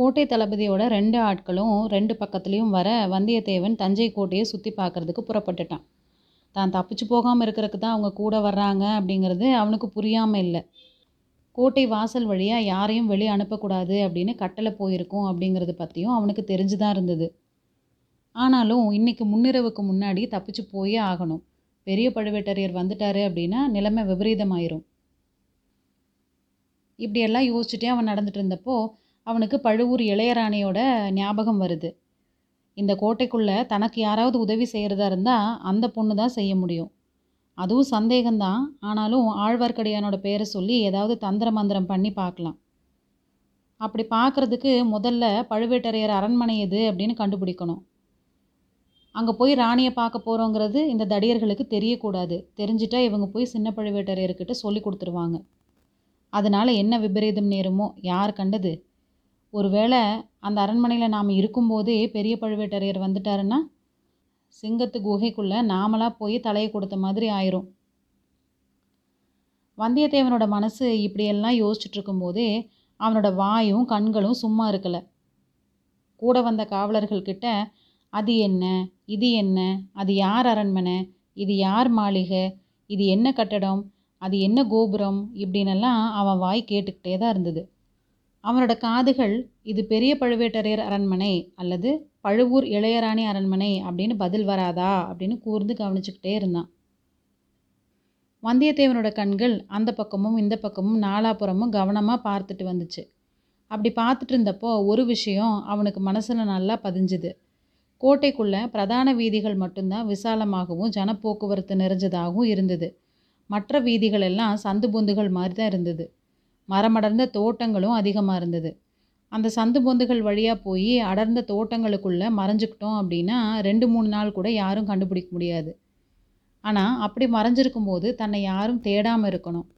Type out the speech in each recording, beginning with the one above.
கோட்டை தளபதியோட ரெண்டு ஆட்களும் ரெண்டு பக்கத்துலேயும் வர வந்தியத்தேவன் தஞ்சை கோட்டையை சுற்றி பார்க்குறதுக்கு புறப்பட்டுட்டான். தான் தப்பிச்சு போகாமல் இருக்கிறதுக்கு தான் அவங்க கூட வர்றாங்க அப்படிங்கிறது அவனுக்கு புரியாமல் இல்லை. கோட்டை வாசல் வழியாக யாரையும் வெளியே அனுப்பக்கூடாது அப்படின்னு கட்டளை போயிருக்கும் அப்படிங்கிறது பற்றியும் அவனுக்கு தெரிஞ்சு தான் இருந்தது. ஆனாலும் இன்றைக்கி முன்னிரவுக்கு முன்னாடி தப்பிச்சு போயே ஆகணும். பெரிய பழுவேட்டரையர் வந்துட்டாரு அப்படின்னா நிலைமை விபரீதமாயிரும். இப்படியெல்லாம் யோசிச்சுட்டே அவன் நடந்துட்டு இருந்தப்போ அவனுக்கு பழுவூர் இளையராணியோட ஞாபகம் வருது. இந்த கோட்டைக்குள்ளே தனக்கு யாராவது உதவி செய்கிறதா இருந்தால் அந்த பொண்ணு தான் செய்ய முடியும். அதுவும் சந்தேகம்தான். ஆனாலும் ஆழ்வார்க்கடியானோட பேரை சொல்லி ஏதாவது தந்திர மந்திரம் பண்ணி பார்க்கலாம். அப்படி பார்க்குறதுக்கு முதல்ல பழுவேட்டரையர் அரண்மனை எது அப்படின்னு கண்டுபிடிக்கணும். அங்கே போய் ராணியை பார்க்க போகிறோங்கிறது இந்த தடியர்களுக்கு தெரியக்கூடாது. தெரிஞ்சிட்டா இவங்க போய் சின்ன பழுவேட்டரையர்கிட்ட சொல்லி கொடுத்துருவாங்க. அதனால் என்ன விபரீதம் நேருமோ? யார் கண்டது? ஒருவேளை அந்த அரண்மனையில் நாம் இருக்கும்போதே பெரிய பழுவேட்டரையர் வந்துட்டாருன்னா சிங்கத்து குகைக்குள்ளே நாமளாக போய் தலையை கொடுத்த மாதிரி ஆயிரும். வந்தியத்தேவனோட மனசு இப்படியெல்லாம் யோசிச்சுட்டு இருக்கும்போதே அவனோட வாயும் கண்களும் சும்மா இருக்கலை. கூட வந்த காவலர்கள்கிட்ட அது என்ன? இது என்ன? அது யார் அரண்மனை? இது யார் மாளிகை? இது என்ன கட்டடம்? அது என்ன கோபுரம்? இப்படின்னெல்லாம் அவன் வாய் கேட்டுக்கிட்டே தான் இருந்தது. அவனோட காதுகள் இது பெரிய பழுவேட்டரையர் அரண்மனை அல்லது பழுவூர் இளையராணி அரண்மனை அப்படின்னு பதில் வராதா அப்படின்னு கூர்ந்து கவனிச்சுக்கிட்டே இருந்தான். வந்தியத்தேவனோட கண்கள் அந்த பக்கமும் இந்த பக்கமும் நாலாபுறமும் கவனமாக பார்த்துட்டு வந்துச்சு. அப்படி பார்த்துட்டு இருந்தப்போ ஒரு விஷயம் அவனுக்கு மனசில் நல்லா பதிஞ்சுது. கோட்டைக்குள்ளே பிரதான வீதிகள் மட்டும்தான் விசாலமாகவும் ஜனப்போக்குவரத்து நிறைஞ்சதாகவும் இருந்தது. மற்ற வீதிகள் எல்லாம் சந்து பொந்துகள் மாதிரி தான் இருந்தது. மரமடர்ந்த தோட்டங்களும் அதிகமாக இருந்தது. அந்த சந்து பொந்துகள் வழியாக போய் அடர்ந்த தோட்டங்களுக்குள்ளே மறைஞ்சிக்கிட்டோம் அப்படின்னா ரெண்டு மூணு நாள் கூட யாரும் கண்டுபிடிக்க முடியாது. ஆனால் அப்படி மறைஞ்சிருக்கும் போது தன்னை யாரும் தேடாமல் இருக்கணும்.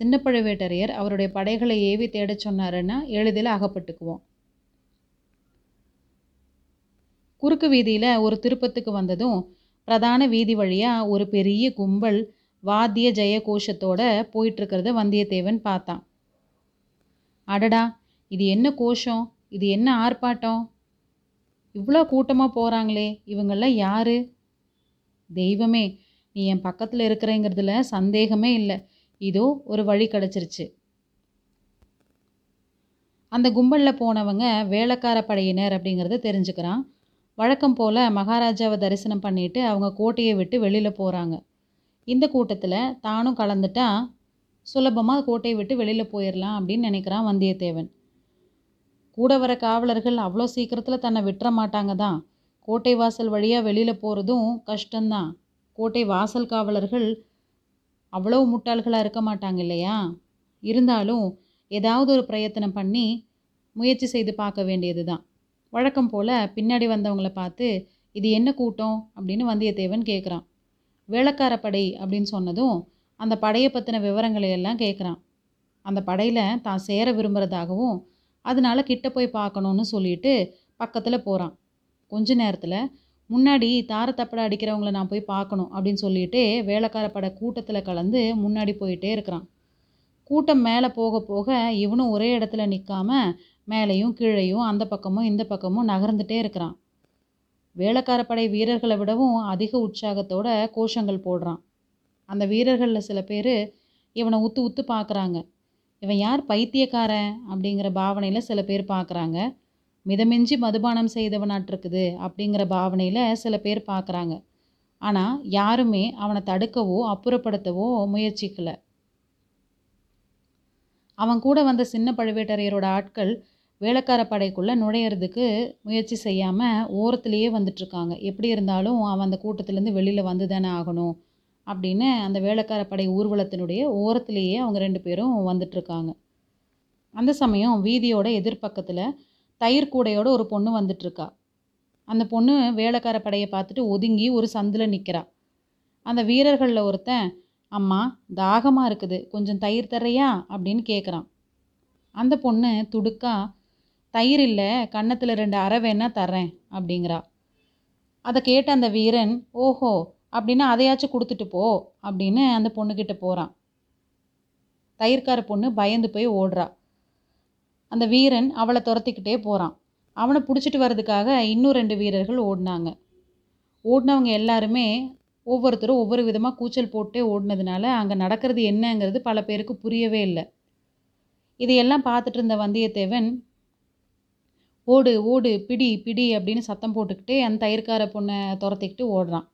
சின்ன பழுவேட்டரையர் அவருடைய படைகளை ஏவி தேடச் சொன்னாருன்னா எளிதில் அகப்பட்டுக்குவோம். குறுக்கு வீதியில் ஒரு திருப்பத்துக்கு வந்ததும் பிரதான வீதி வழியாக ஒரு பெரிய கும்பல் வாத்திய ஜெய கோஷத்தோட போயிட்டுருக்கிறத வந்தியத்தேவன் பார்த்தான். அடடா இது என்ன கோஷம்? இது என்ன ஆர்ப்பாட்டம்? இவ்வளோ கூட்டமாக போகிறாங்களே இவங்கெல்லாம் யார்? தெய்வமே நீ என் பக்கத்தில் இருக்கிறேங்கிறதுல சந்தேகமே இல்லை. இதோ ஒரு வழி கிடச்சிருச்சு. அந்த கும்பலில் போனவங்க வேலைக்கார படையினர் அப்படிங்கிறத தெரிஞ்சுக்கிறான். வழக்கம் போல் மகாராஜாவை தரிசனம் பண்ணிட்டு அவங்க கோட்டையை விட்டு வெளியில் போகிறாங்க இந்த கூட்டத்தில் தானும் கலந்துட்டா சுலபமாக கோட்டையை விட்டு வெளியில் போயிடலாம் அப்படின்னு நினைக்கிறான் வந்தியத்தேவன். கூட வர காவலர்கள் அவ்வளோ சீக்கிரத்தில் தன்னை விட்டுற மாட்டாங்க தான். கோட்டை வாசல் வழியாக வெளியில் போகிறதும் கஷ்டம்தான். கோட்டை வாசல் காவலர்கள் அவ்வளோ முட்டாள்களாக இருக்க மாட்டாங்க இல்லையா? இருந்தாலும் ஏதாவது ஒரு பிரயத்தனம் பண்ணி முயற்சி செய்து பார்க்க வேண்டியது தான் வழக்கம் போல் பின்னாடி வந்தவங்களை பார்த்து இது என்ன கூட்டம்? அப்படின்னு வந்தியத்தேவன் கேட்குறான் வேளக்காரப்படை அப்படின்னு சொன்னதும் அந்த படையை பற்றின விவரங்களை எல்லாம் கேட்குறான் அந்த படையில் தான் சேர விரும்புகிறதாகவும் அதனால கிட்ட போய் பார்க்கணுன்னு சொல்லிட்டு பக்கத்தில் போகிறான் கொஞ்ச நேரத்தில் முன்னாடி தார தப்படை அடிக்கிறவங்கள நான் போய் பார்க்கணும் அப்படின்னு சொல்லிட்டு வேலைக்கார படை கூட்டத்தில் கலந்து முன்னாடி போயிட்டே இருக்கிறான். கூட்டம் மேலே போக போக இவனும் ஒரே இடத்துல நிற்காம மேலேயும் கீழேயும் அந்த பக்கமும் இந்த பக்கமும் நகர்ந்துட்டே இருக்கிறான். வேலைக்கார படை வீரர்களை விடவும் அதிக உற்சாகத்தோட கோஷங்கள் போடுறான். அந்த வீரர்களில் சில பேர் இவனை உத்து உத்து பார்க்குறாங்க இவன் யார் பைத்தியக்காரன் அப்படிங்கிற பாவனையில் சில பேர் பார்க்குறாங்க மிதமிஞ்சி மதுபானம் செய்தவனாட்டிருக்குது அப்படிங்கிற பாவனையில் சில பேர் பார்க்குறாங்க ஆனால் யாருமே அவனை தடுக்கவோ அப்புறப்படுத்தவோ முயற்சிக்கலை. அவன் கூட வந்த சின்ன பழுவேட்டரையரோட ஆட்கள் வேலைக்கார படைக்குள்ளே நுழையிறதுக்கு முயற்சி செய்யாமல் ஓரத்துலேயே வந்துட்டுருக்காங்க. எப்படி இருந்தாலும் அவன் அந்த கூட்டத்துலேருந்து வெளியில் வந்து தானே ஆகணும். அப்படின்னு அந்த வேலைக்கார படை ஊர்வலத்தினுடைய ஓரத்திலேயே அவங்க ரெண்டு பேரும் வந்துட்டுருக்காங்க. அந்த சமயம் வீதியோட எதிர்பக்கத்தில் தயிர் கூடையோட ஒரு பொண்ணு வந்துட்டுருக்கா. அந்த பொண்ணு வேலைக்கார படையை பார்த்துட்டு ஒதுங்கி ஒரு சந்தில் நிற்கிறா அந்த வீரர்களில் ஒருத்தன் அம்மா தாகமாக இருக்குது. கொஞ்சம் தயிர் தர்றியா? அப்படின்னு கேட்குறான் அந்த பொண்ணு துடுக்கா தயிர் இல்லை கன்னத்தில் ரெண்டு அரை வேணா தர்றேன். அப்படிங்கிறா. அதை கேட்ட அந்த வீரன் ஓஹோ அப்படின்னா அதையாச்சும் கொடுத்துட்டு போ அப்படின்னு அந்த பொண்ணுக்கிட்ட போகிறான் தயிர்கார பொண்ணு பயந்து போய் ஓடுறா. அந்த வீரன் அவளை துரத்திக்கிட்டே போகிறான் அவனை பிடிச்சிட்டு வர்றதுக்காக இன்னும் ரெண்டு வீரர்கள் ஓடினாங்க. ஓடினவங்க எல்லாருமே ஒவ்வொருத்தரும் ஒவ்வொரு விதமாக கூச்சல் போட்டே ஓடினதுனால அங்கே நடக்கிறது என்னங்கிறது பல பேருக்கு புரியவே இல்லை. இதையெல்லாம் பார்த்துட்டு இருந்த வந்தியத்தேவன் ஓடு ஓடு பிடி பிடி அப்படின்னு சத்தம் போட்டுக்கிட்டே அந்த தயிர்கார பொண்ணை துரத்திக்கிட்டு ஓடுறான்.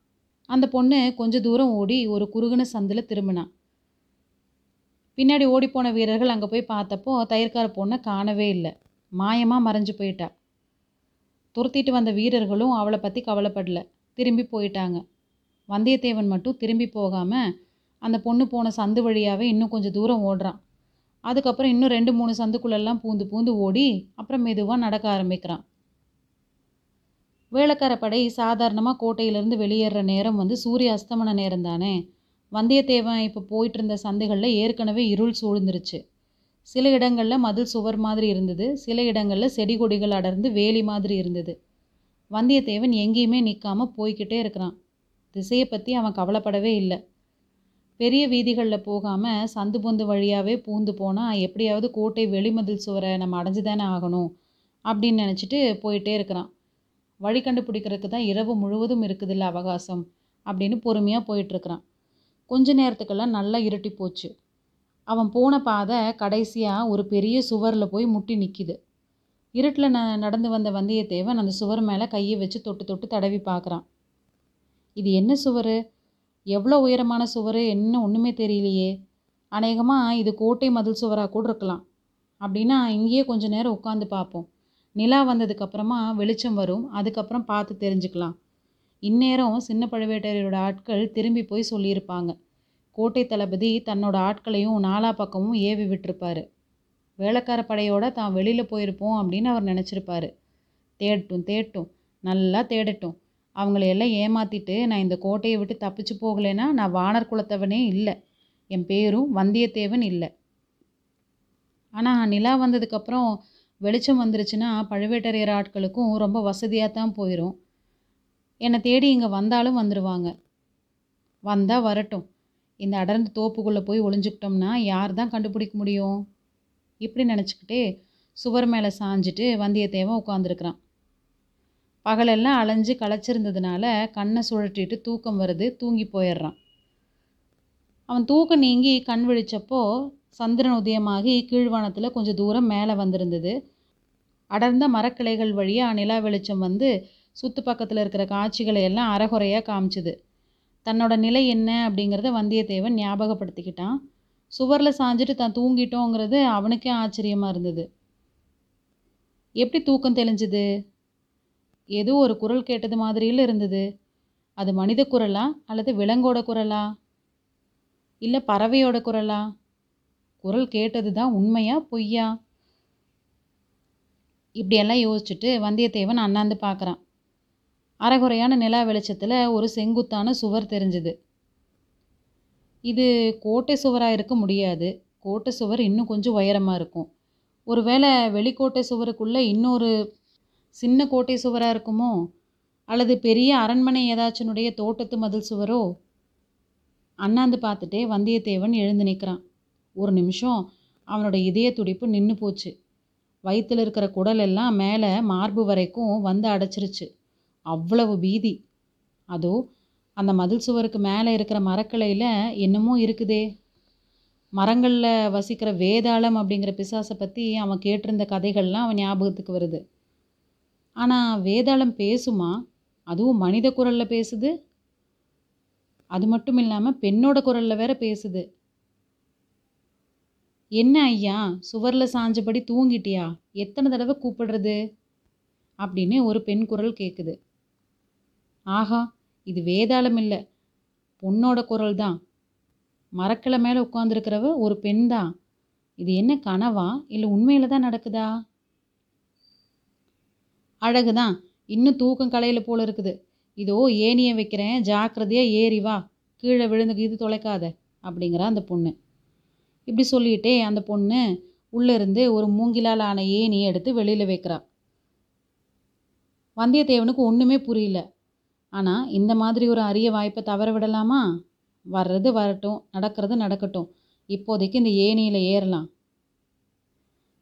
அந்த பொண்ணு கொஞ்ச தூரம் ஓடி ஒரு குறுகுன சந்தில் திரும்பினான் பின்னாடி ஓடிப்போன வீரர்கள் அங்கே போய் பார்த்தப்போ தயிர்கார பொண்ணை காணவே இல்லை. மாயமாக மறைஞ்சு போயிட்டா. துரத்திட்டு வந்த வீரர்களும் அவளை பற்றி கவலைப்படல. திரும்பி போயிட்டாங்க. வந்தியத்தேவன் மட்டும் திரும்பி போகாமல் அந்த பொண்ணு போன சந்து வழியாகவே இன்னும் கொஞ்சம் தூரம் ஓடுறான். அதுக்கப்புறம் இன்னும் ரெண்டு மூணு சந்துக்குள்ளெல்லாம் பூந்து பூந்து ஓடி அப்புறம் மெதுவாக நடக்க ஆரம்பிக்கிறான். வேளக்காரப்படை சாதாரணமாக கோட்டையிலேருந்து வெளியேற நேரம் வந்து சூரிய அஸ்தமன நேரம் தானே வந்தியத்தேவன் இப்போ போயிட்டு இருந்த சந்தைகளில் ஏற்கனவே இருள் சூழ்ந்துருச்சு. சில இடங்களில் மதில் சுவர் மாதிரி இருந்தது சில இடங்களில் செடி கொடிகள் அடர்ந்து வேலி மாதிரி இருந்தது. வந்தியத்தேவன் எங்கேயுமே நிற்காமல் போய்கிட்டே இருக்கிறான். திசையை பற்றி அவன் கவலைப்படவே இல்லை. பெரிய வீதிகளில் போகாமல் சந்து பொந்து வழியாகவே பூந்து போனால் எப்படியாவது கோட்டை வெளிமதில் சுவரை நம்ம அடைஞ்சு தானே ஆகணும் அப்படின்னு நினச்சிட்டு போயிட்டே இருக்கிறான். வழி கண்டுபிடிக்கிறதுக்கு தான் இரவு முழுவதும் இருக்குதுல்ல அவகாசம் அப்படின்னு பொறுமையாக போயிட்டுருக்கிறான். கொஞ்ச நேரத்துக்கெல்லாம் நல்லா இருட்டி போச்சு. அவன் போன பாதை கடைசியாக ஒரு பெரிய சுவரில் போய் முட்டி நிற்கிது இருட்டில் ந நடந்து வந்த வந்தியத்தேவன் அந்த சுவர் மேலே கையை வச்சு தொட்டு தொட்டு தடவி பார்க்குறான். இது என்ன சுவர்? எவ்வளோ உயரமான சுவர்? என்ன ஒன்றுமே தெரியலையே. அநேகமாக இது கோட்டை மதில் சுவராக கூட இருக்கலாம். அப்படின்னா இங்கேயே கொஞ்ச நேரம் உட்காந்து பார்ப்போம். நிலா வந்ததுக்கப்புறமா வெளிச்சம் வரும். அதுக்கப்புறம் பார்த்து தெரிஞ்சுக்கலாம். இந்நேரம் சின்ன பழுவேட்டரையரோட ஆட்கள் திரும்பி போய் சொல்லியிருப்பாங்க. கோட்டை தளபதி தன்னோட ஆட்களையும் நாலா பக்கமும் ஏவி விட்டுருப்பாரு. வேலைக்கார படையோட தான் வெளியில் போயிருப்போம் அப்படின்னு அவர் நினச்சிருப்பாரு. தேடட்டும் தேடட்டும். நல்லா தேடட்டும். அவங்கள எல்லாம் ஏமாற்றிட்டு நான் இந்த கோட்டையை விட்டு தப்பிச்சு போகலைன்னா நான் வானர் குலத்தவனே இல்லை. என் பேரும் வந்தியத்தேவன் இல்லை. ஆனால் நிலா வந்ததுக்கப்புறம் வெளிச்சம் வந்துருச்சுன்னா பழுவேட்டரையர் ஆட்களுக்கும் ரொம்ப வசதியாக தான் போயிடும் என்னை தேடி இங்கே வந்தாலும் வந்துடுவாங்க வந்தால் வரட்டும். இந்த அடர்ந்த தோப்புக்குள்ளே போய் ஒளிஞ்சுக்கிட்டோம்னா யார் தான் கண்டுபிடிக்க முடியும்? இப்படி நினச்சிக்கிட்டே சுவர் மேலே சாஞ்சிட்டு வந்தியத்தேவன் உட்காந்துருக்குறான் பகலெல்லாம் அலைஞ்சு களைச்சிருந்ததுனால கண்ணை சுழட்டிட்டு தூக்கம் வருது தூங்கி போயிடுறான். அவன் தூக்கம் நீங்கி கண் விழிச்சப்போ சந்திரன் உதயமாகி கீழ்வானத்தில் கொஞ்சம் தூரம் மேலே வந்திருந்தது. அடர்ந்த மரக்கிளைகள் வழியாக நிலா வெளிச்சம் வந்து சுற்று பக்கத்தில் இருக்கிற காட்சிகளை எல்லாம் அறகுறையாக காமிச்சுது. தன்னோட நிலை என்ன அப்படிங்கிறத வந்தியத்தேவன் ஞாபகப்படுத்திக்கிட்டான். சுவரில் சாஞ்சிட்டு தான் தூங்கிட்டோங்கிறது அவனுக்கே ஆச்சரியமாக இருந்தது. எப்படி தூக்கம் தெளிஞ்சுது? ஏதோ ஒரு குரல் கேட்டது மாதிரியில் இருந்தது. அது மனித குரலா அல்லது விலங்கோட குரலா? இல்லை பறவையோட குரலா? குரல் கேட்டது தான் உண்மையா பொய்யா? இப்படியெல்லாம் யோசிச்சுட்டு வந்தியத்தேவன் அண்ணாந்து பார்க்குறான் அரைகுறையான நிலா வெளிச்சத்தில் ஒரு செங்குத்தான சுவர் தெரிஞ்சுது. இது கோட்டை சுவராக இருக்க முடியாது. கோட்டை சுவர் இன்னும் கொஞ்சம் உயரமாக இருக்கும். ஒருவேளை வெளிக்கோட்டை சுவருக்குள்ளே இன்னொரு சின்ன கோட்டை சுவராக இருக்குமோ? அல்லது பெரிய அரண்மனை ஏதாச்சினுடைய தோட்டத்து மதில் சுவரோ? அண்ணாந்து பார்த்துட்டே வந்தியத்தேவன் எழுந்து நிற்கிறான் ஒரு நிமிஷம் அவனோட இதய துடிப்பு நின்று போச்சு. வயிற்றில் இருக்கிற குடல் எல்லாம் மேலே மார்பு வரைக்கும் வந்து அடைச்சிருச்சு. அவ்வளவு பீதி. அதோ அந்த மதில் சுவருக்கு மேலே இருக்கிற மரக்கிளையில் என்னமோ இருக்குதே. மரங்களில் வசிக்கிற வேதாளம் அப்படிங்கிற பிசாசை பற்றி அவன் கேட்டிருந்த கதைகள்லாம் அவன் ஞாபகத்துக்கு வருது. ஆனால் வேதாளம் பேசுமா? அதுவும் மனித குரலில் பேசுது? அது மட்டும் இல்லாமல் பெண்ணோட குரலில் வேற பேசுது. என்ன ஐயா சுவரில் சாஞ்சபடி தூங்கிட்டியா? எத்தனை தடவை கூப்பிடுறது? அப்படின்னு ஒரு பெண் குரல் கேட்குது ஆஹா இது வேதாளம் இல்லை. பொண்ணோட குரல் தான். மரக்கிளை மேலே உட்காந்துருக்கிறவ ஒரு பெண் தான். இது என்ன கனவா? இல்லை உண்மையில் தான் நடக்குதா? அழகு தான் இன்னும் தூக்கம் கலையில் போல இருக்குது. இதோ ஏனியை வைக்கிறேன். ஜாக்கிரதையாக ஏறி வா. கீழே விழுந்து இது தொலைக்காத அப்படிங்கிறா அந்த பொண்ணு. இப்படி சொல்லிட்டே அந்த பொண்ணு உள்ளேருந்து ஒரு மூங்கிலால் ஆன ஏணியை எடுத்து வெளியில் வைக்கிறா வந்தியத்தேவனுக்கு ஒன்றுமே புரியல. ஆனால் இந்த மாதிரி ஒரு அரிய வாய்ப்பை தவற விடலாமா? வர்றது வரட்டும் நடக்கிறது நடக்கட்டும். இப்போதைக்கு இந்த ஏணியில் ஏறலாம்.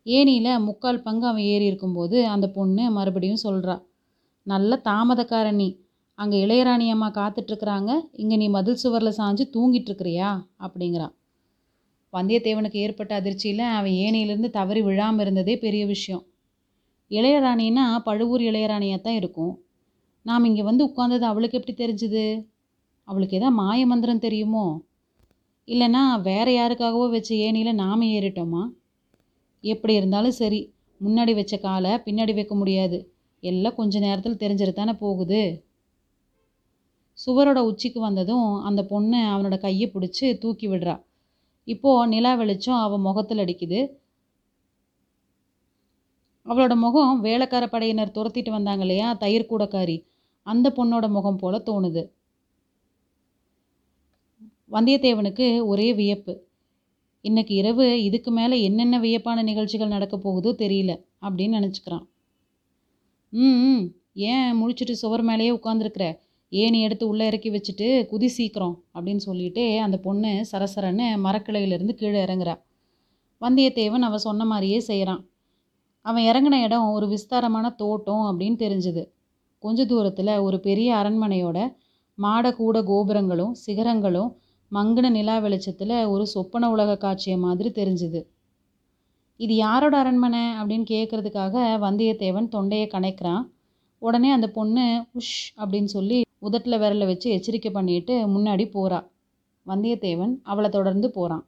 ஏணியில் முக்கால் பங்கு அவன் ஏறி இருக்கும்போது அந்த பொண்ணு மறுபடியும் சொல்கிறா நல்ல தாமதக்காரணி அங்கே இளையராணி அம்மா காத்துட்ருக்குறாங்க இங்கே நீ மதில் சுவரில் சாஞ்சு தூங்கிட்டு இருக்கிறியா? அப்படிங்கிறான் வந்தியத்தேவனுக்கு ஏற்பட்ட அதிர்ச்சியில் அவன் ஏணியிலேருந்து தவறி விழாமல் இருந்ததே பெரிய விஷயம். இளையராணின்னா பழுவூர் இளையராணியாக தான் இருக்கும். நாம் இங்கே வந்து உட்காந்தது அவளுக்கு எப்படி தெரிஞ்சுது? அவளுக்கு எதா மாய மந்திரம் தெரியுமோ? இல்லைன்னா வேற யாருக்காகவோ வச்ச ஏணியில் நாம் ஏறிட்டோமா? எப்படி இருந்தாலும் சரி முன்னாடி வச்ச காலை பின்னாடி வைக்க முடியாது. எல்லாம் கொஞ்ச நேரத்தில் தெரிஞ்சிட்டு தானே போகுது. சுவரோட உச்சிக்கு வந்ததும் அந்த பொண்ணு அவனோட கையை பிடிச்சி தூக்கி விடுறா. இப்போது நிலா வெளிச்சம் அவன் முகத்தில் அடிக்குது. அவளோட முகம் வேலைக்கார படையினர் துரத்திட்டு வந்தாங்க இல்லையா? தயிர் கூடக்காரி. அந்த பொண்ணோட முகம் போல தோணுது. வந்தியத்தேவனுக்கு ஒரே வியப்பு. இன்னைக்கு இரவு இதுக்கு மேலே என்னென்ன வியப்பான நிகழ்ச்சிகள் நடக்க போகுதோ தெரியல அப்படின்னு நினச்சிக்கிறான். ம் ம். ஏன் முழிச்சிட்டு சுவர் மேலேயே உட்காந்துருக்குற ஏணி எடுத்து உள்ளே இறக்கி வச்சுட்டு குதி சீக்கிரம் அப்படின்னு சொல்லிட்டு அந்த பொண்ணு சரசரன்னு மரக்கிளையிலேருந்து கீழே இறங்குறா. வந்தியத்தேவன் அவன் சொன்ன மாதிரியே செய்கிறான் அவன் இறங்கின இடம் ஒரு விஸ்தாரமான தோட்டம் அப்படின்னு தெரிஞ்சுது. கொஞ்ச தூரத்தில் ஒரு பெரிய அரண்மனையோட மாட கூட கோபுரங்களும் சிகரங்களும் மங்கின நிலா வெளிச்சத்தில் ஒரு சொப்பன உலக காட்சியை மாதிரி தெரிஞ்சுது. இது யாரோட அரண்மனை அப்படின்னு கேட்குறதுக்காக வந்தியத்தேவன் தொண்டையை கணைக்கிறான். உடனே அந்த பொண்ணு உஷ் அப்படின்னு சொல்லி உதட்டில் விரல வச்சு எச்சரிக்கை பண்ணிட்டு முன்னாடி போகிறா வந்தியத்தேவன் அவளை தொடர்ந்து போகிறான்